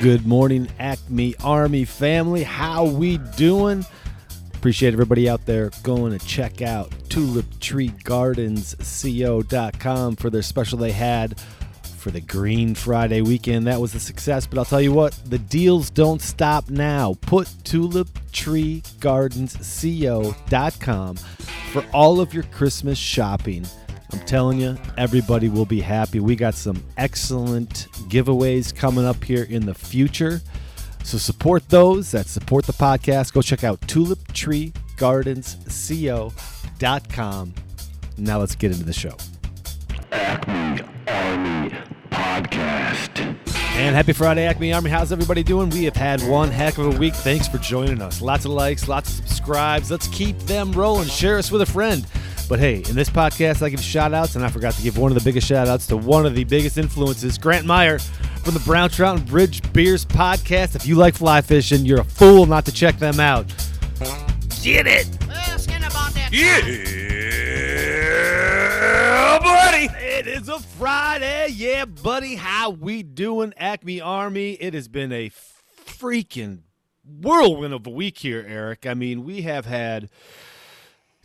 Good morning, Acme Army family. How we doing? Appreciate everybody out there going to check out tuliptreegardensco.com for their special they had for the Green Friday weekend. That was a success, but I'll tell you what, the deals don't stop now. Put tuliptreegardensco.com for all of your Christmas shopping. I'm telling you, everybody will be happy. We got some excellent giveaways coming up here in the future. So support those that support the podcast. Go check out tuliptreegardensco.com. Now let's get into the show. Acme Army Podcast. And happy Friday, Acme Army. How's everybody doing? We have had one heck of a week. Thanks for joining us. Lots of likes, lots of subscribes. Let's keep them rolling. Share us with a friend. But hey, in this podcast, I give shout outs, and I forgot to give one of the biggest shout outs to one of the biggest influences, Grant Meyer from the Brown Trout and Bridge Beers podcast. If you like fly fishing, you're a fool not to check them out. Get it! About that. Yeah, buddy. It is a Friday. Yeah, buddy. How we doing, Acme Army? It has been a freaking whirlwind of a week here, Eric. I mean, we have had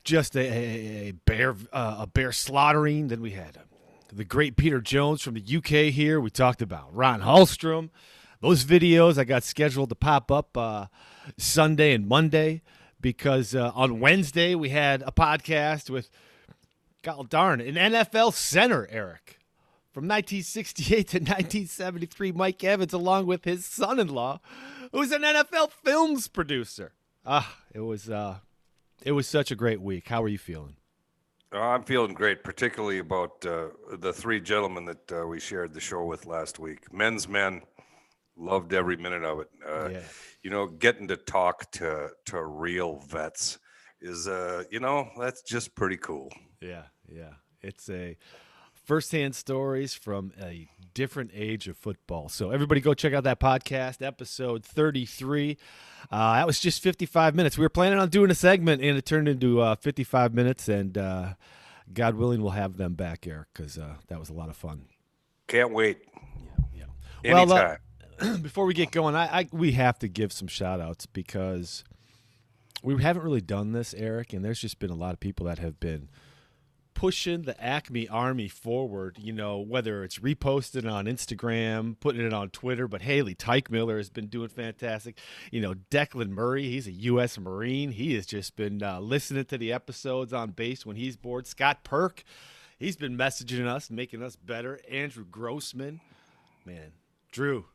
just a, a, a bear uh, a bear slaughtering. Then we had the great Peter Jones from the UK here. We talked about Ron Hallstrom. Those videos I got scheduled to pop up uh, Sunday and Monday because uh, on Wednesday we had a podcast with God darn an NFL center Eric from 1968 to 1973. Mike Evans, along with his son-in-law, who's an NFL films producer. Ah, it was uh, it was such a great week. How are you feeling? Uh, I'm feeling great, particularly about uh, the three gentlemen that uh, we shared the show with last week. Men's men loved every minute of it. Uh, Yeah. You know, getting to talk to to real vets is, uh, you know, that's just pretty cool. Yeah, yeah. It's a firsthand stories from a different age of football. So everybody go check out that podcast, episode 33. Uh, that was just 55 minutes. We were planning on doing a segment, and it turned into uh, 55 minutes. And uh, God willing, we'll have them back, Eric, because uh, that was a lot of fun. Can't wait. Yeah. Anytime. Well, uh, before we get going, I, I we have to give some shout outs because we haven't really done this, Eric, and there's just been a lot of people that have been pushing the Acme Army forward, you know, whether it's reposted on Instagram, putting it on Twitter, but Haley Teichmiller has been doing fantastic. You know, Declan Murray, he's a U.S. Marine. He has just been uh, listening to the episodes on base when he's bored. Scott Perk, he's been messaging us, making us better. Andrew Grossman, man, Drew,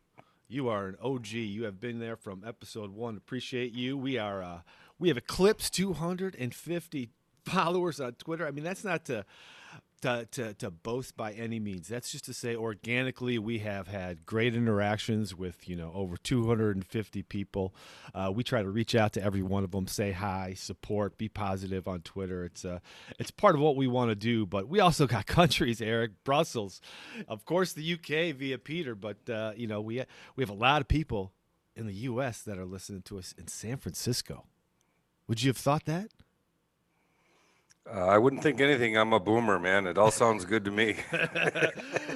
you are an OG. You have been there from episode one. Appreciate you. We are uh, we have eclipsed 250 followers on Twitter. I mean, that's not to to, to, to boast by any means. That's just to say organically we have had great interactions with, you know, over 250 people. Uh, we try to reach out to every one of them, say hi, support, be positive on Twitter. It's uh, it's part of what we want to do, but we also got countries, Eric, Brussels, of course the UK via Peter, but uh, you know, we we have a lot of people in the US that are listening to us in San Francisco. Would you have thought that? Uh, I wouldn't think anything. I'm a boomer, man. It all sounds good to me.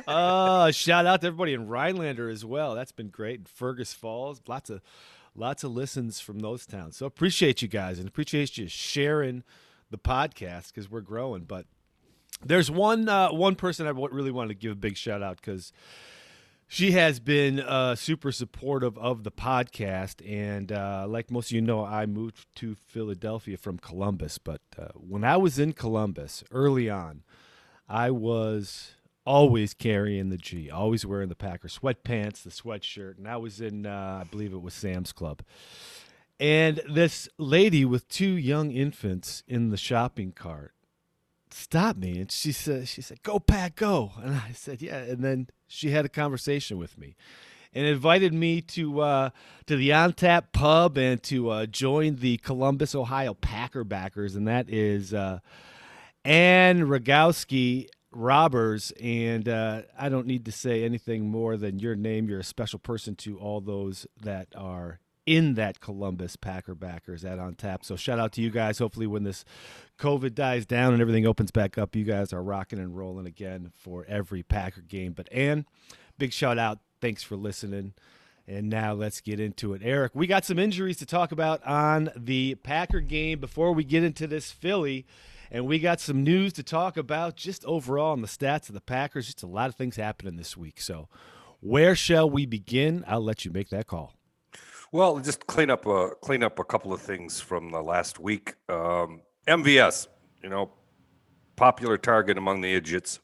uh, shout out to everybody in Rhinelander as well. That's been great. And Fergus Falls, lots of lots of listens from those towns. So appreciate you guys and appreciate you sharing the podcast because we're growing. But there's one uh, one person I really want to give a big shout out because she has been uh, super supportive of the podcast. And uh, like most of you know, I moved to Philadelphia from Columbus. But uh, when I was in Columbus early on, I was always carrying the G, always wearing the Packer sweatpants, the sweatshirt. And I was in, uh, I believe it was Sam's Club. And this lady with two young infants in the shopping cart stopped me. And she said she said go pack go. And i said yeah. And then she had a conversation with me and invited me to uh, to the on tap pub and to uh, join the columbus ohio packer backers and that is uh, anne rogowski robbers. And uh, i don't need to say anything more than your name. You're a special person to all those that are in that Columbus Packer backers at on tap. So shout out to you guys. Hopefully, when this COVID dies down and everything opens back up, you guys are rocking and rolling again for every Packer game. But Ann, big shout out. Thanks for listening. And now let's get into it. Eric, we got some injuries to talk about on the Packer game before we get into this Philly. And we got some news to talk about just overall on the stats of the Packers. Just a lot of things happening this week. So, where shall we begin? I'll let you make that call. Well, just clean up a clean up a couple of things from the last week. Um, MVS, you know, popular target among the idiots.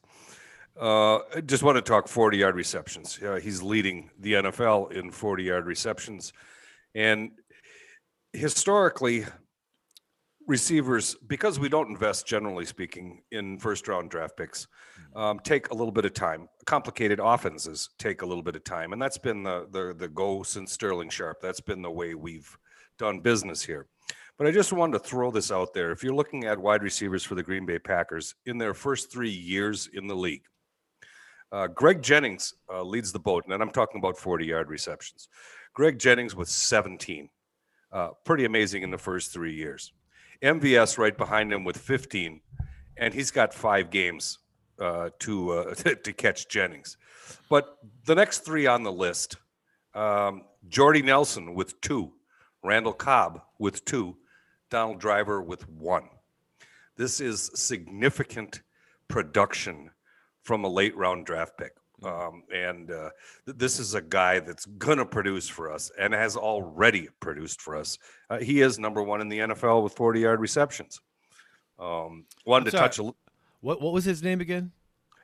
Uh, just want to talk 40 yard receptions. Uh, he's leading the NFL in 40 yard receptions. And historically, receivers, because we don't invest, generally speaking, in first round draft picks, um, take a little bit of time. Complicated offenses take a little bit of time. And that's been the, the, the go since Sterling Sharpe. That's been the way we've done business here. But I just wanted to throw this out there. If you're looking at wide receivers for the Green Bay Packers in their first three years in the league, uh, Greg Jennings uh, leads the boat, and I'm talking about 40 yard receptions. Greg Jennings with 17. Uh, pretty amazing in the first three years. MVS right behind him with 15, and he's got five games uh, to uh, to catch Jennings. But the next three on the list: um, Jordy Nelson with two, Randall Cobb with two, Donald Driver with one. This is significant production from a late round draft pick. Um, and uh, th- this is a guy that's going to produce for us and has already produced for us. Uh, he is number one in the NFL with 40 yard receptions. Um, wanted to sorry. touch a, What what was his name again?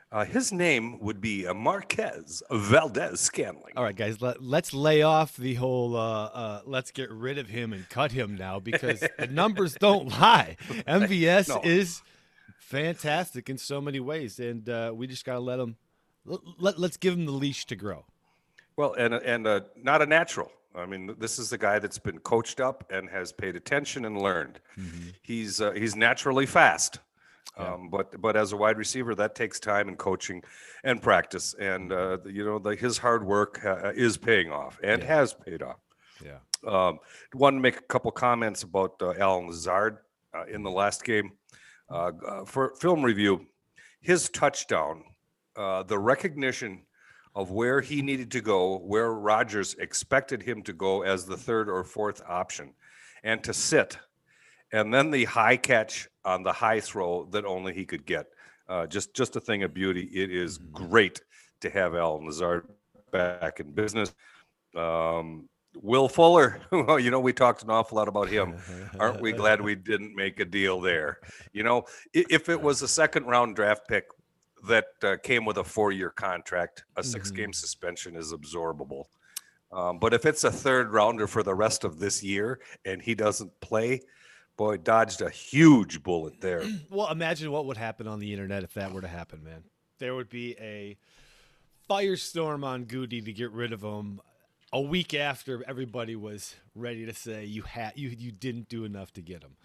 uh, his name would be uh, Marquez Valdes Scantling. All right, guys, let, let's lay off the whole uh, uh, let's get rid of him and cut him now because the numbers don't lie. MVS No. is fantastic in so many ways, and uh, we just got to let him. Let, let's give him the leash to grow. Well, and and uh, not a natural. I mean, this is the guy that's been coached up and has paid attention and learned. He's uh, he's naturally fast, um, but but as a wide receiver, that takes time and coaching and practice. And uh, you know, the, his hard work uh, is paying off and has paid off. Yeah. Um, wanted to make a couple comments about uh, Allen Lazard uh, in the last game. Uh, uh, for film review, his touchdown, uh, the recognition of where he needed to go, where Rodgers expected him to go as the third or fourth option, and to sit, and then the high catch on the high throw that only he could get. Uh, just just a thing of beauty. It is great to have Allen Lazard back in business. Um, Will Fuller, well, you know, we talked an awful lot about him. Aren't we glad we didn't make a deal there? You know, if it was a second round draft pick that uh, came with a four year contract, a six game suspension is absorbable. Um, but if it's a third rounder for the rest of this year and he doesn't play, boy, dodged a huge bullet there. Well, imagine what would happen on the internet if that were to happen, man. There would be a firestorm on Gutey to get rid of him a week after everybody was ready to say you had you you didn't do enough to get him.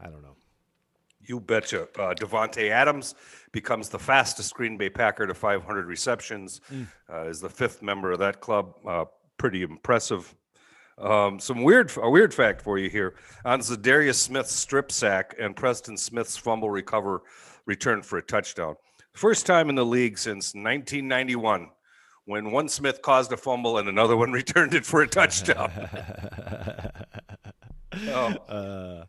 I don't know. You betcha. Uh, Davante Adams becomes the fastest Green Bay Packer to 500 receptions. Uh, is the fifth member of that club. Uh, pretty impressive. Um, some weird, a weird fact for you here on Za'Darius Smith's strip sack and Preston Smith's fumble recover return for a touchdown. First time in the league since 1991 when one Smith caused a fumble and another one returned it for a touchdown. Oh. Uh,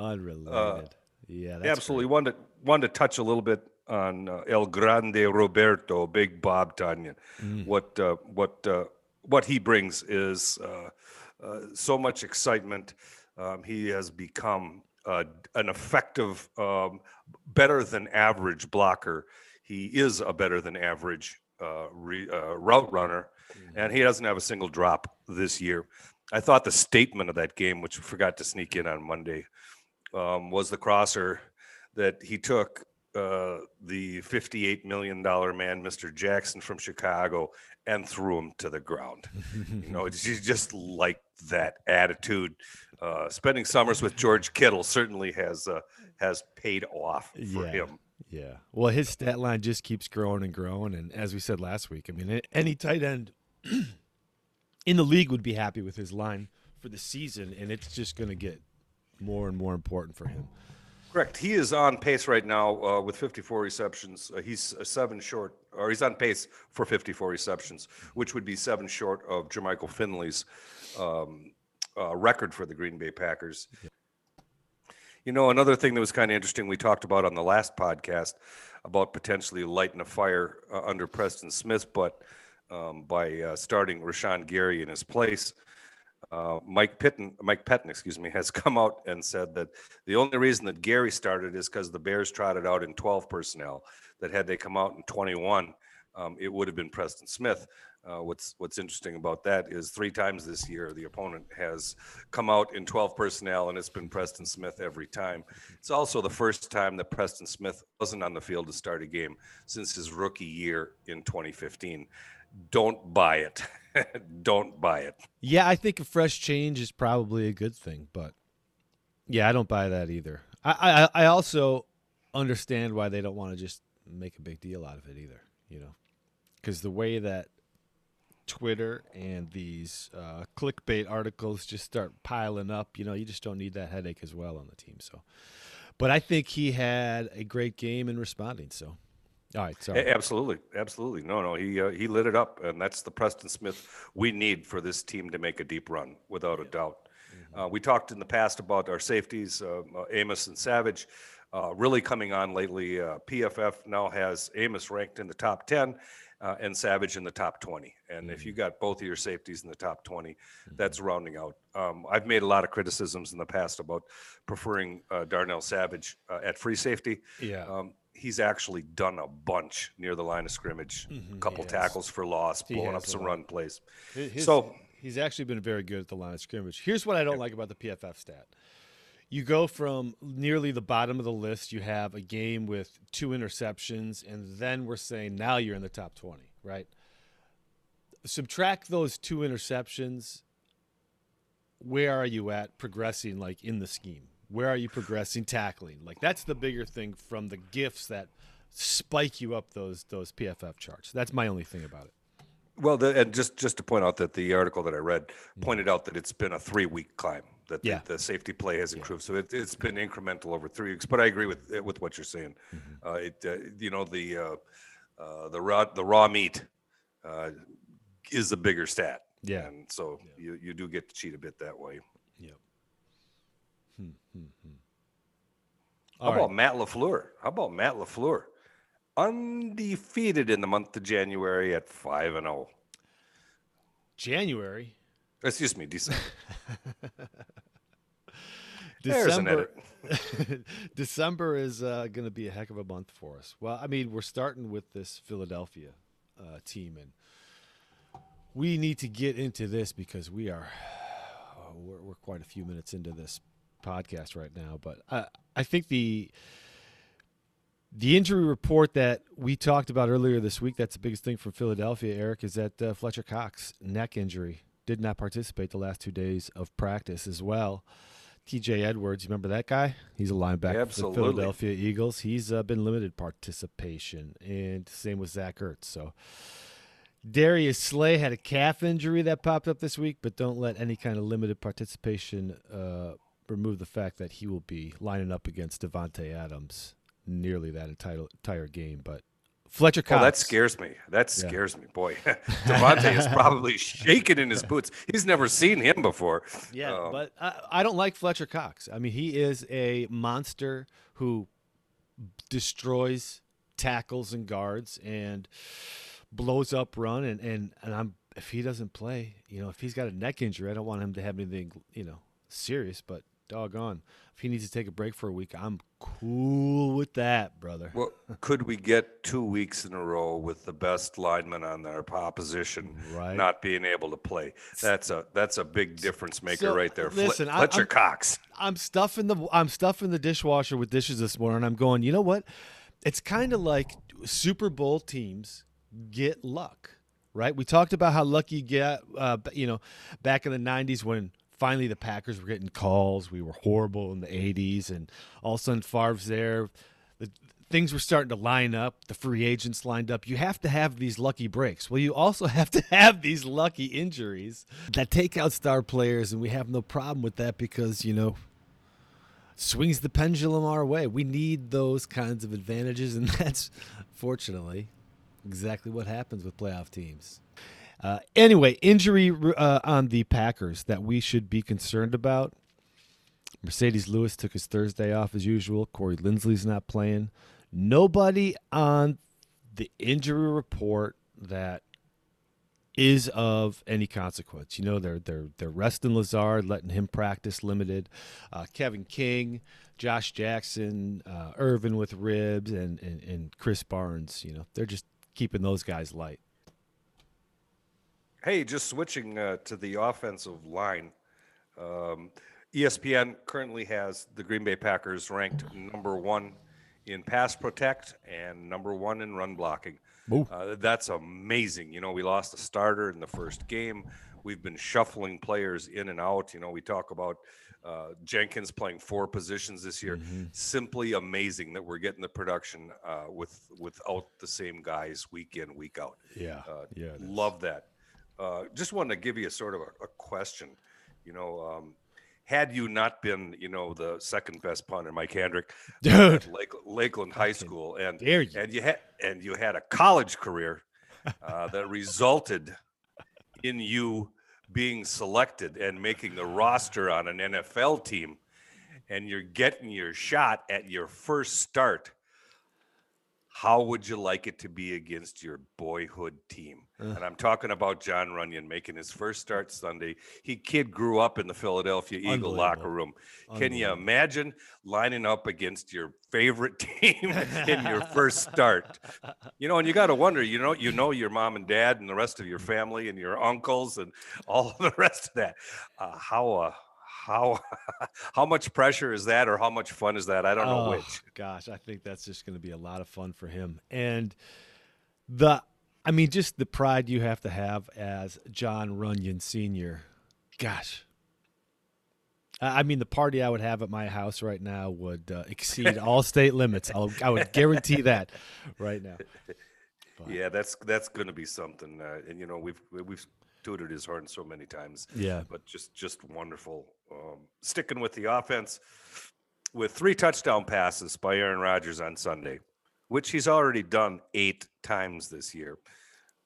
unrelated. yeah, that's Absolutely. Wanted to, wanted to touch a little bit on uh, El Grande Roberto, Big Bob Tonyan. What uh, what uh, what he brings is uh, uh, so much excitement. Um, he has become uh, an effective, um, better than average blocker. He is a better than average uh, re, uh, route runner, and he doesn't have a single drop this year. I thought the statement of that game, which we forgot to sneak in on Monday, um, was the crosser that he took uh, the $58 million man, Mr. Jackson from Chicago, and threw him to the ground. you know, it's ju- just like that attitude. Uh, spending summers with George Kittle certainly has uh, has paid off for Yeah. him. Yeah. Well, his stat line just keeps growing and growing. And as we said last week, I mean, any tight end in the league would be happy with his line for the season, and it's just going to get more and more important for him. Correct. He is on pace right now uh, with 54 receptions. Uh, he's uh, seven short, or he's on pace for 54 receptions, which would be seven short of Jermichael Finley's um, uh, record for the Green Bay Packers. You know, another thing that was kind of interesting we talked about on the last podcast about potentially lighting a fire uh, under Preston Smith, but um, by uh, starting Rashan Gary in his place. Uh, Mike Pitten, Mike Pettine, excuse me, has come out and said that the only reason that Gary started is because the Bears trotted out in 12 personnel. That had they come out in 21, um, it would have been Preston Smith. Uh, what's what's interesting about that is three times this year the opponent has come out in 12 personnel and it's been Preston Smith every time. It's also the first time that Preston Smith wasn't on the field to start a game since his rookie year in 2015. Don't buy it. don't buy it. Yeah, I think a fresh change is probably a good thing, but yeah, I don't buy that either. I I, I also understand why they don't want to just make a big deal out of it either. You know, because the way that Twitter and these uh, clickbait articles just start piling up, you know, you just don't need that headache as well on the team. So, but I think he had a great game in responding. So, all right, sorry. Absolutely, absolutely. No, no, he uh, he lit it up, and that's the Preston Smith we need for this team to make a deep run, without a doubt. Uh, we talked in the past about our safeties, uh, uh, Amos and Savage, uh, really coming on lately. Uh, PFF now has Amos ranked in the top ten. Uh, and Savage in the top 20. And if you got both of your safeties in the top 20, that's rounding out. Um, I've made a lot of criticisms in the past about preferring uh, Darnell Savage uh, at free safety. Yeah. Um, he's actually done a bunch near the line of scrimmage, a couple tackles for loss, He blowing up some run plays. His- So- he's actually been very good at the line of scrimmage. Here's what I don't like about the PFF stat. You go from nearly the bottom of the list, you have a game with two interceptions, and then we're saying now you're in the top 20, right? Subtract those two interceptions. Where are you at progressing, like in the scheme? Where are you progressing tackling? Like that's the bigger thing from the gifts that spike you up those those PFF charts. That's my only thing about it. Well, the, and just just to point out that the article that I read pointed out that it's been a three week climb that the, Yeah. the safety play has improved. So it, it's been incremental over three weeks. But I agree with with what you're saying. Uh, it uh, you know the uh, uh, the raw the raw meat uh, is the bigger stat. Yeah. and so you you do get to cheat a bit that way. Yep. How All about right. Matt Lafleur? How about Matt Lafleur? Undefeated in the month of January at five and zero. January, Excuse me, December. There's an December. December is uh, going to be a heck of a month for us. Well, I mean, we're starting with this Philadelphia uh, team, and we need to get into this because we are we're, we're quite a few minutes into this podcast right now. But I, I think the the injury report that we talked about earlier this week that's the biggest thing from Philadelphia, Eric, is that uh, Fletcher Cox neck injury did not participate the last two days of practice as well. TJ Edwards, you remember that guy? He's a linebacker for the Philadelphia Eagles. He's uh, been limited participation, and same with Zach Ertz. So Darius Slay had a calf injury that popped up this week, but don't let any kind of limited participation uh, remove the fact that he will be lining up against Davante Adams nearly that entire, entire game. But Fletcher Cox. Oh, that scares me. That scares me, boy. Davante is probably shaking in his boots. He's never seen him before. Yeah, Um, but I, I don't like Fletcher Cox. I mean, he is a monster who destroys tackles and guards and blows up run and, and, and I'm if he doesn't play, you know, if he's got a neck injury, I don't want him to have anything, you know, serious, but doggone. If he needs to take a break for a week, I'm cool with that, brother. Well, could we get two weeks in a row with the best lineman on our opposition Right. not being able to play? That's a that's a big difference maker So, right there. Listen, Fletcher I'm- Cox. I'm stuffing the I'm stuffing the dishwasher with dishes this morning. I'm going, you know what? It's kind of like Super Bowl teams get luck, right? We talked about how lucky you get, uh, you know, back in the '90s when finally the Packers were getting calls. We were horrible in the '80s, and all of a sudden Favre's there. The, things were starting to line up. The free agents lined up. You have to have these lucky breaks. Well, you also have to have these lucky injuries that take out star players, and we have no problem with that because you know swings the pendulum our way. We need those kinds of advantages, and that's fortunately exactly what happens with playoff teams. Uh, anyway, injury uh, on the Packers that we should be concerned about. Marcedes Lewis took his Thursday off as usual. Corey Linsley's not playing. Nobody on the injury report that is of any consequence. You know, they're they're they're resting Lazard, letting him practice limited. Uh, Kevin King, Josh Jackson, uh, Ervin with ribs, and, and and Krys Barnes. You know, they're just keeping those guys light. Hey, just switching uh, to the offensive line. Um, ESPN currently has the Green Bay Packers ranked number one in pass protect and number one in run blocking. Uh, that's amazing. You know, we lost a starter in the first game. We've been shuffling players in and out. You know, we talk about uh, Jenkins playing four positions this year. Mm-hmm. Simply amazing that we're getting the production uh, with without the same guys week in week out. Yeah, Uh, yeah, love that. Uh, just wanted to give you a sort of a, a question. You know, um, had you not been, you know, the second best punter, Mike Hendrick, Dude. at Lake, Lakeland High School, and you. and you had and you had a college career uh, that resulted in you being selected and making the roster on an NFL team, and you're getting your shot at your first start. How would you like it to be against your boyhood team? Uh. And I'm talking about Jon Runyan making his first start Sunday. He kid grew up in the Philadelphia Eagle locker room. Can you imagine lining up against your favorite team in your first start? You know, and you got to wonder, you know, you know your mom and dad and the rest of your family and your uncles and all the rest of that. Uh, how uh, how how much pressure is that, or how much fun is that? I don't know Oh, which. Gosh, I think that's just going to be a lot of fun for him. And the, I mean, just the pride you have to have as Jon Runyan Sr. Gosh. I mean, the party I would have at my house right now would uh, exceed all state limits. I'll, I would guarantee that right now. Yeah, that's that's going to be something. Uh, and you know, we've we've tutored his horn so many times. Yeah. but just just wonderful. Um, sticking with the offense, with three touchdown passes by Aaron Rodgers on Sunday, which he's already done eight times this year.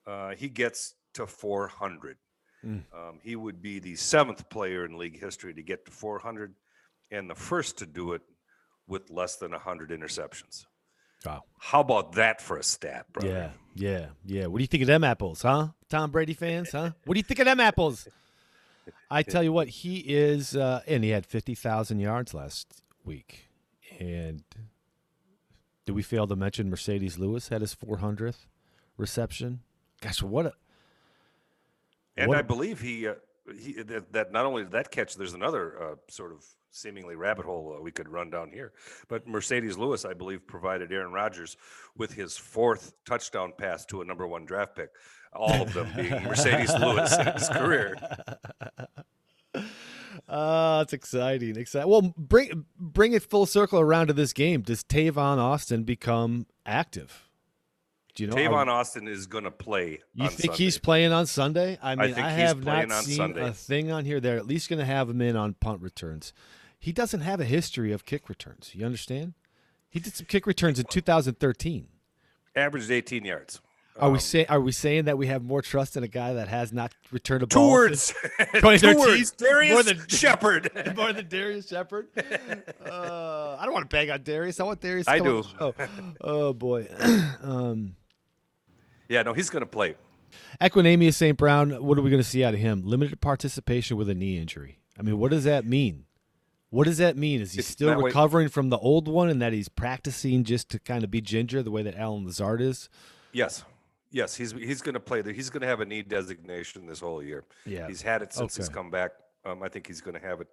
Uh, he gets to 400. Mm. Um, he would be the seventh player in league history to get to 400, and the first to do it with less than 100 interceptions. Wow. How about that for a stat, brother? Yeah, yeah, yeah. What do you think of them apples, huh? Tom Brady fans, huh? What do you think of them apples? I tell you what, he is, uh, and he had 50,000 yards last week. And did we fail to mention Marcedes Lewis had his 400th reception? Gosh, what a. And What I a- believe he, uh, he that, that not only did that catch, there's another uh, sort of seemingly rabbit hole uh, we could run down here. But Marcedes Lewis, I believe, provided Aaron Rodgers with his fourth touchdown pass to a number one draft pick. All of them being Marcedes Lewis in his career. Ah, oh, it's exciting. Exciting. Well, bring bring it full circle around to this game. Does Tavon Austin become active? Do you know? are- Tavon Austin is going to play. You think Sunday. he's playing on Sunday? I mean, I, he's have not on seen Sunday. a thing on here. They're at least going to have him in on punt returns. He doesn't have a history of kick returns. You understand? He did some kick returns in 2013. averaged 18 yards? Are Um, we saying are we saying that we have more trust in a guy that has not returned a Two ball? Towards Two 2013? words. Darius More than- Shepard. More than Darrius Shepherd. Uh, I don't want to bang on Darius. I want Darius. to I do. the show. Oh boy. um, yeah, no, he's going to play. Equanimeous St. Brown, what are we going to see out of him? Limited participation with a knee injury. I mean, what does that mean? What does that mean? Is he It's still that way- recovering from the old one and that he's practicing just to kind of be ginger the way that Allen Lazard is? Yes. Yes, he's he's going to play. there. He's going to have a need designation this whole year. Yeah. he's had it since he's come back. Um, I think he's going to have it.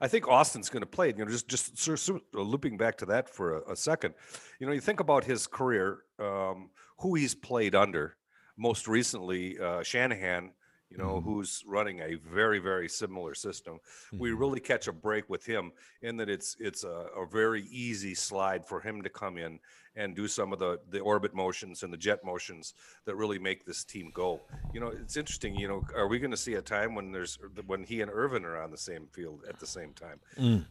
I think Austin's going to play. You know, just just sort of- sort of looping back to that for a, a second. You know, you think about his career, um, who he's played under. Most recently, uh, Shanahan. You know, Mm-hmm. who's running a very very similar system. We really catch a break with him in that it's it's a, a very easy slide for him to come in and do some of the the orbit motions and the jet motions that really make this team go. You know, it's interesting. You know, are we going to see a time when there's when he and Ervin are on the same field at the same time? Mm.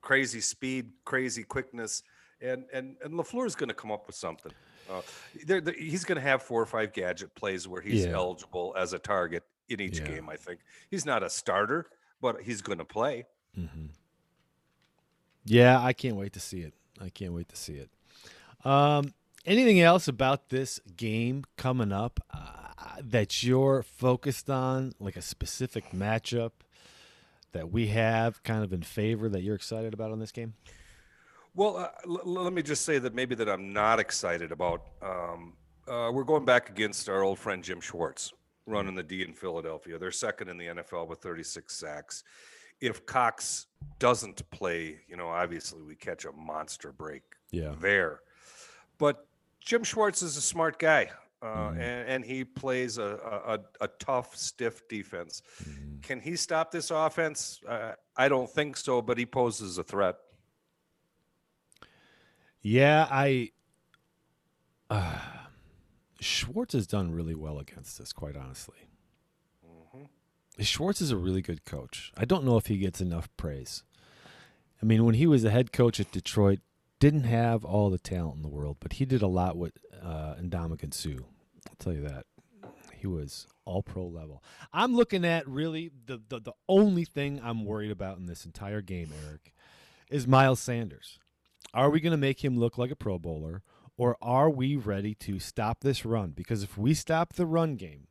crazy speed, crazy quickness, and and and Lafleur is going to come up with something. Uh, there, there- he's going to have four or five gadget plays where he's Yeah. eligible as a target in each Yeah. game. I think he's not a starter, but he's going to play. Yeah, I can't wait to see it. I can't wait to see it. Um, anything else about this game coming up uh, that you're focused on, like a specific matchup that we have kind of in favor that you're excited about on this game? Well, uh, l- let me just say that maybe that I'm not excited about. Um, uh, we're going back against our old friend Jim Schwartz, running the D in Philadelphia. They're second in the NFL with 36 sacks. If Cox doesn't play, you know, obviously we catch a monster break Yeah. there. But Jim Schwartz is a smart guy, uh, and, and he plays a, a, a- tough, stiff defense. Can he stop this offense? Uh, I don't think so, but he poses a threat. Yeah, I. Uh, Schwartz has done really well against us, quite honestly. Schwartz is a really good coach. I don't know if he gets enough praise. I mean, when he was the head coach at Detroit, didn't have all the talent in the world, but he did a lot with uh, Ndamukong Suh. I'll tell you that. He was all pro level. I'm looking at really the, the the only thing I'm worried about in this entire game, Eric, is Miles Sanders. Are we going to make him look like a Pro Bowler, or are we ready to stop this run? Because if we stop the run game,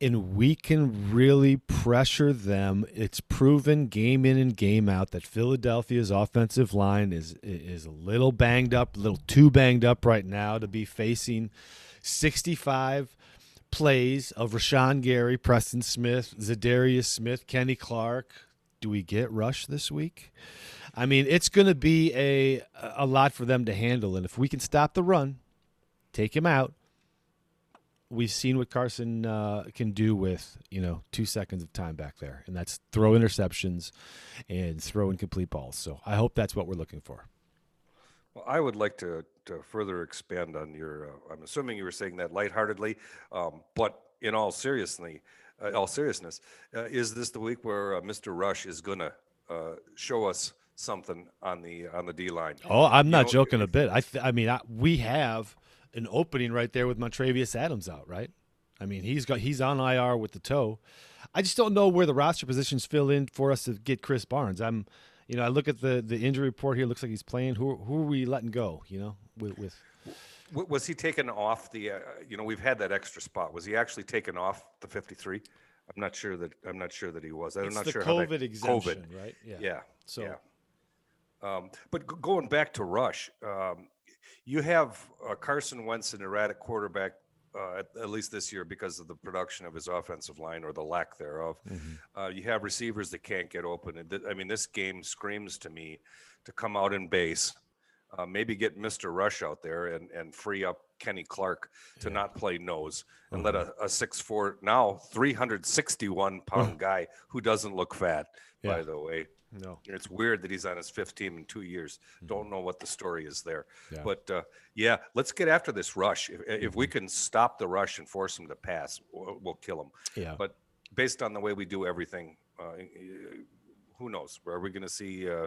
and we can really pressure them, it's proven game in and game out that Philadelphia's offensive line is is a little banged up, a little too banged up right now to be facing 65 plays of Rashan Gary, Preston Smith, Za'Darius Smith, Kenny Clark. Do we get Rush this week? I mean, it's going to be a a lot for them to handle, and if we can stop the run, take him out. We've seen what Carson uh, can do with you know two seconds of time back there, and that's throw interceptions and throw incomplete balls. So I hope that's what we're looking for. Well, I would like to, to further expand on your. Uh, I'm assuming you were saying that lightheartedly, um, but in all seriously, uh, all seriousness, uh, is this the week where uh, Mr. Rush is gonna uh, show us something on the on the D line? Oh, I'm not know, joking a bit. I th- I mean, I, we have an opening right there with Montravius Adams out, right? I mean, he's got he's on IR with the toe. I just don't know where the roster positions fill in for us to get Krys Barnes. I'm, you know, I look at the the injury report here. Looks like he's playing. Who who are we letting go? You know, with with was he taken off the? Uh, you know, we've had that extra spot. Was he actually taken off the 53? I'm not sure that I'm not sure that he was. I'm it's not the sure how that- COVID exemption, right? Yeah. So- yeah. Um, but g- going back to Rush, um, you have uh, Carson Wentz, an erratic quarterback, uh, at, at least this year because of the production of his offensive line or the lack thereof. Uh, you have receivers that can't get open. And th- I mean, this game screams to me to come out in base, uh, maybe get Mr. Rush out there and, and free up Kenny Clark to not play nose and let a, a 6'4, now 361 pound guy who doesn't look fat, by the way. No, It's weird that he's on his fifth team in two years. Don't know what the story is there. Yeah. But uh, yeah, let's get after this rush. If, if we can stop the rush and force him to pass, we'll, we'll kill him. yeah. But based on the way we do everything, uh, who knows? Are we going to see uh,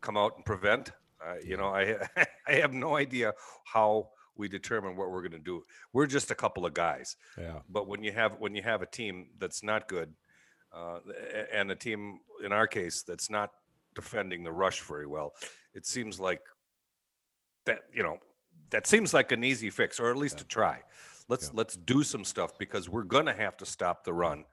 come out and prevent? Uh, you know, I I have no idea how we determine what we're going to do. We're just a couple of guys. yeah. But when you have when you have a team that's not good, uh, and a team in our case that's not defending the rush very well, it seems like that you know that seems like an easy fix, or at least a try. Let's let's do some stuff because we're gonna have to stop the run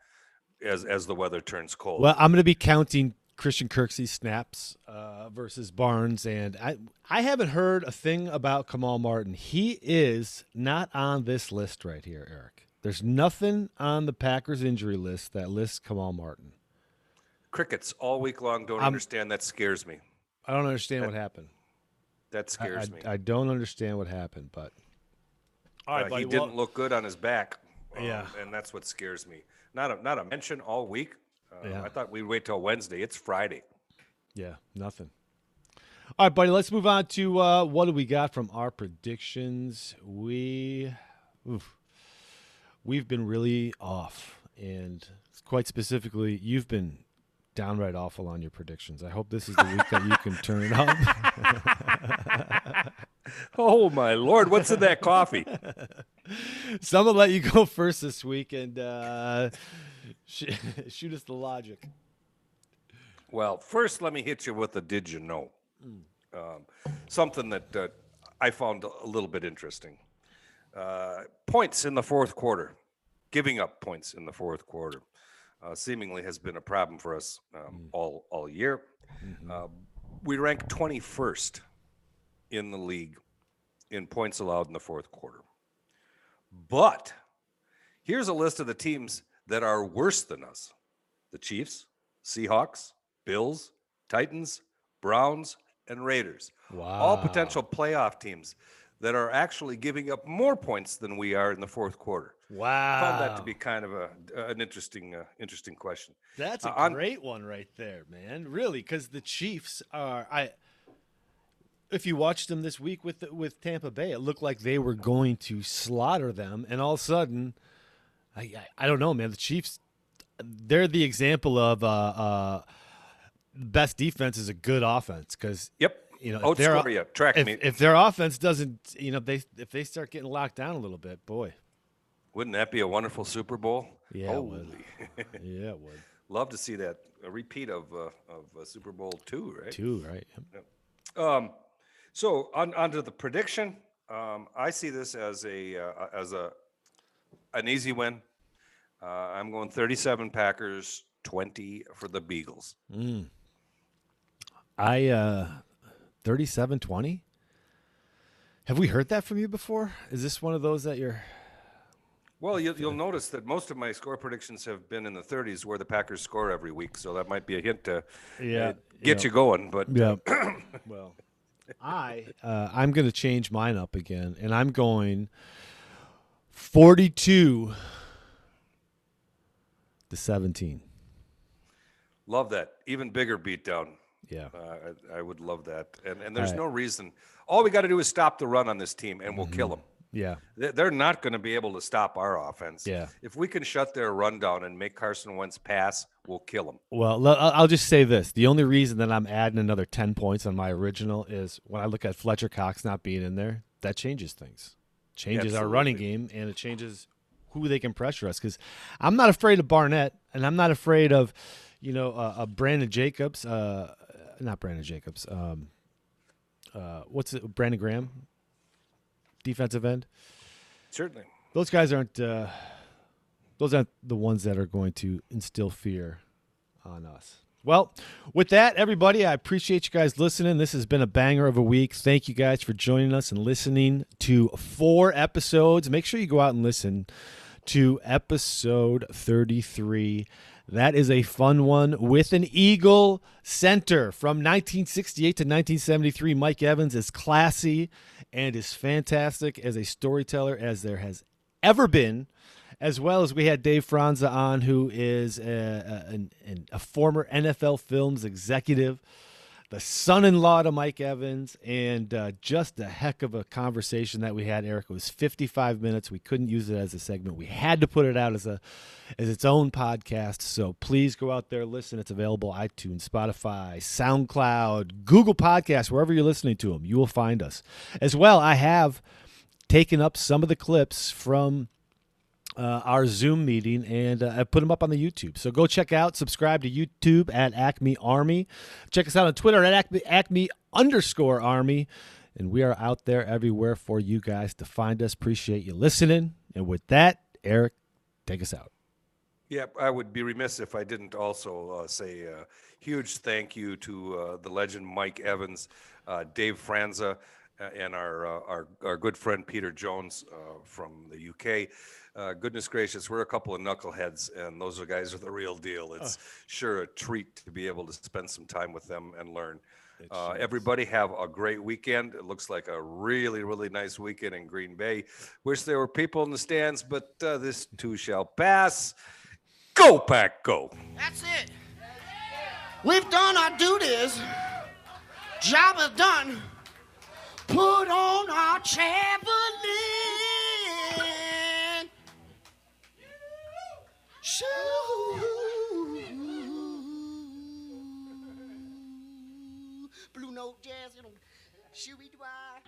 as as the weather turns cold. Well, I'm going to be counting Christian Kirksey's snaps uh, versus Barnes, and I I haven't heard a thing about Kamal Martin. He is not on this list right here, Eric. There's nothing on the Packers injury list that lists Kamal Martin. Crickets all week long. Don't I'm- understand. That scares me. I don't understand what happened. That I, scares me. I, I don't understand what happened, but all Uh, he didn't look good on his back. um, Yeah. and that's what scares me. Not a not a mention all week. Uh, Yeah. I thought we'd wait till Wednesday. It's Friday. Yeah, nothing. All right, buddy. Let's move on to uh, what do we got from our predictions. We, oof, we've been really off, and quite specifically, you've been downright awful on your predictions. I hope this is the week that you can turn it up. Oh my lord, what's in that coffee? so I'm gonna let you go first this week and uh, sh- shoot us the logic. Well, first, let me hit you with a did you know? Um, something that uh, I found a little bit interesting. Uh, points in the fourth quarter, giving up points in the fourth quarter, uh, seemingly has been a problem for us um, all all year. Uh, we rank 21st in the league in points allowed in the fourth quarter. But here's a list of the teams that are worse than us the Chiefs, Seahawks, Bills, Titans, Browns, and Raiders. All potential playoff teams that are actually giving up more points than we are in the fourth quarter. Wow, I Found that to be kind of a an interesting uh, interesting question. That's a Uh, on- great one right there, man. Really, because the Chiefs are I. If you watched them this week with with Tampa Bay, it looked like they were going to slaughter them, and all of a sudden, I I, I don't know, man. The Chiefs, they're the example of uh, uh, best defense is a good offense because Yep. You know if their- Outscore you. Track if, meet. if their offense doesn't, you know, if they if they start getting locked down a little bit, boy, Wouldn't that be a wonderful Super Bowl? Yeah, it would. Yeah, it would Love to see that. A repeat of uh, of uh, Super Bowl two, right? Two, right? Yep. Um, so on onto the prediction. Um, I see this as a uh, as a an easy win. Uh, I'm going 37 Packers, 20 for the Beagles. I uh 37-20? Have we heard that from you before? Is this one of those that you're Well, you, you'll notice that most of my score predictions have been in the 30s, where the Packers score every week. So that might be a hint to Yeah, uh, get yeah. you going. But Yeah. well, I uh, I'm going to change mine up again, and I'm going 42 to 17. love that. Even bigger beatdown. Yeah. Uh, I, I would love that. And and there's right. no reason. All we got to do is stop the run on this team, and we'll kill 'em. kill them. Yeah. They- They're not going to be able to stop our offense. Yeah. If we can shut their run down and make Carson Wentz pass, we'll kill them. Well, I'll I'll just say this: the only reason that I'm adding another 10 points on my original is when I look at Fletcher Cox not being in there, that changes things. Changes our running game, and it changes who they can pressure us. Because I'm not afraid of Barnett, and I'm not afraid of, you know, uh, uh, Brandon Jacobs. Uh, not Brandon Jacobs. Um, uh, what's it? Brandon Graham, defensive end. Certainly. Those guys aren't. Uh, those aren't the ones that are going to instill fear on us. Well, with that, everybody, I appreciate you guys listening. This has been a banger of a week. Thank you guys for joining us and listening to four episodes. Make sure you go out and listen to episode 33. That is a fun one with an Eagle center from 1968 to 1973. Mike Evans is classy and is fantastic as a storyteller as there has ever been as well as we had Dave Franza on, who is a, a, an- a former NFL Films executive, the son-in-law to Mike Evans, and uh, just a heck of a conversation that we had. Eric it was 55 minutes. We couldn't use it as a segment. We had to put it out as a as its own podcast. So please go out there, listen. It's available iTunes, Spotify, SoundCloud, Google Podcasts, wherever you're listening to them. You will find us. As well, I have taken up some of the clips from uh, our Zoom meeting, and uh, I put them up on the YouTube. So go check out, subscribe to YouTube at Acme Army. Check us out on Twitter at Acme, Acme underscore Army. And we are out there everywhere for you guys to find us. Appreciate you listening. And with that, Eric, take us out. Yeah, I would be remiss if I didn't also uh, say a huge thank you to uh, the legend Mike Evans, uh, Dave Franza, uh, and our, our our good friend Peter Jones from the UK. Uh, goodness gracious, we're a couple of knuckleheads, and those are guys are the real deal. It's sure a treat to be able to spend some time with them and learn. Uh, everybody have a great weekend. It looks like a really, really nice weekend in Green Bay. Wish there were people in the stands, but uh, this too shall pass. Go, Pack, go. That's it. We've done our duties. Job is done. Put on our Blue note jazz, you know, shoo-wee-dwah.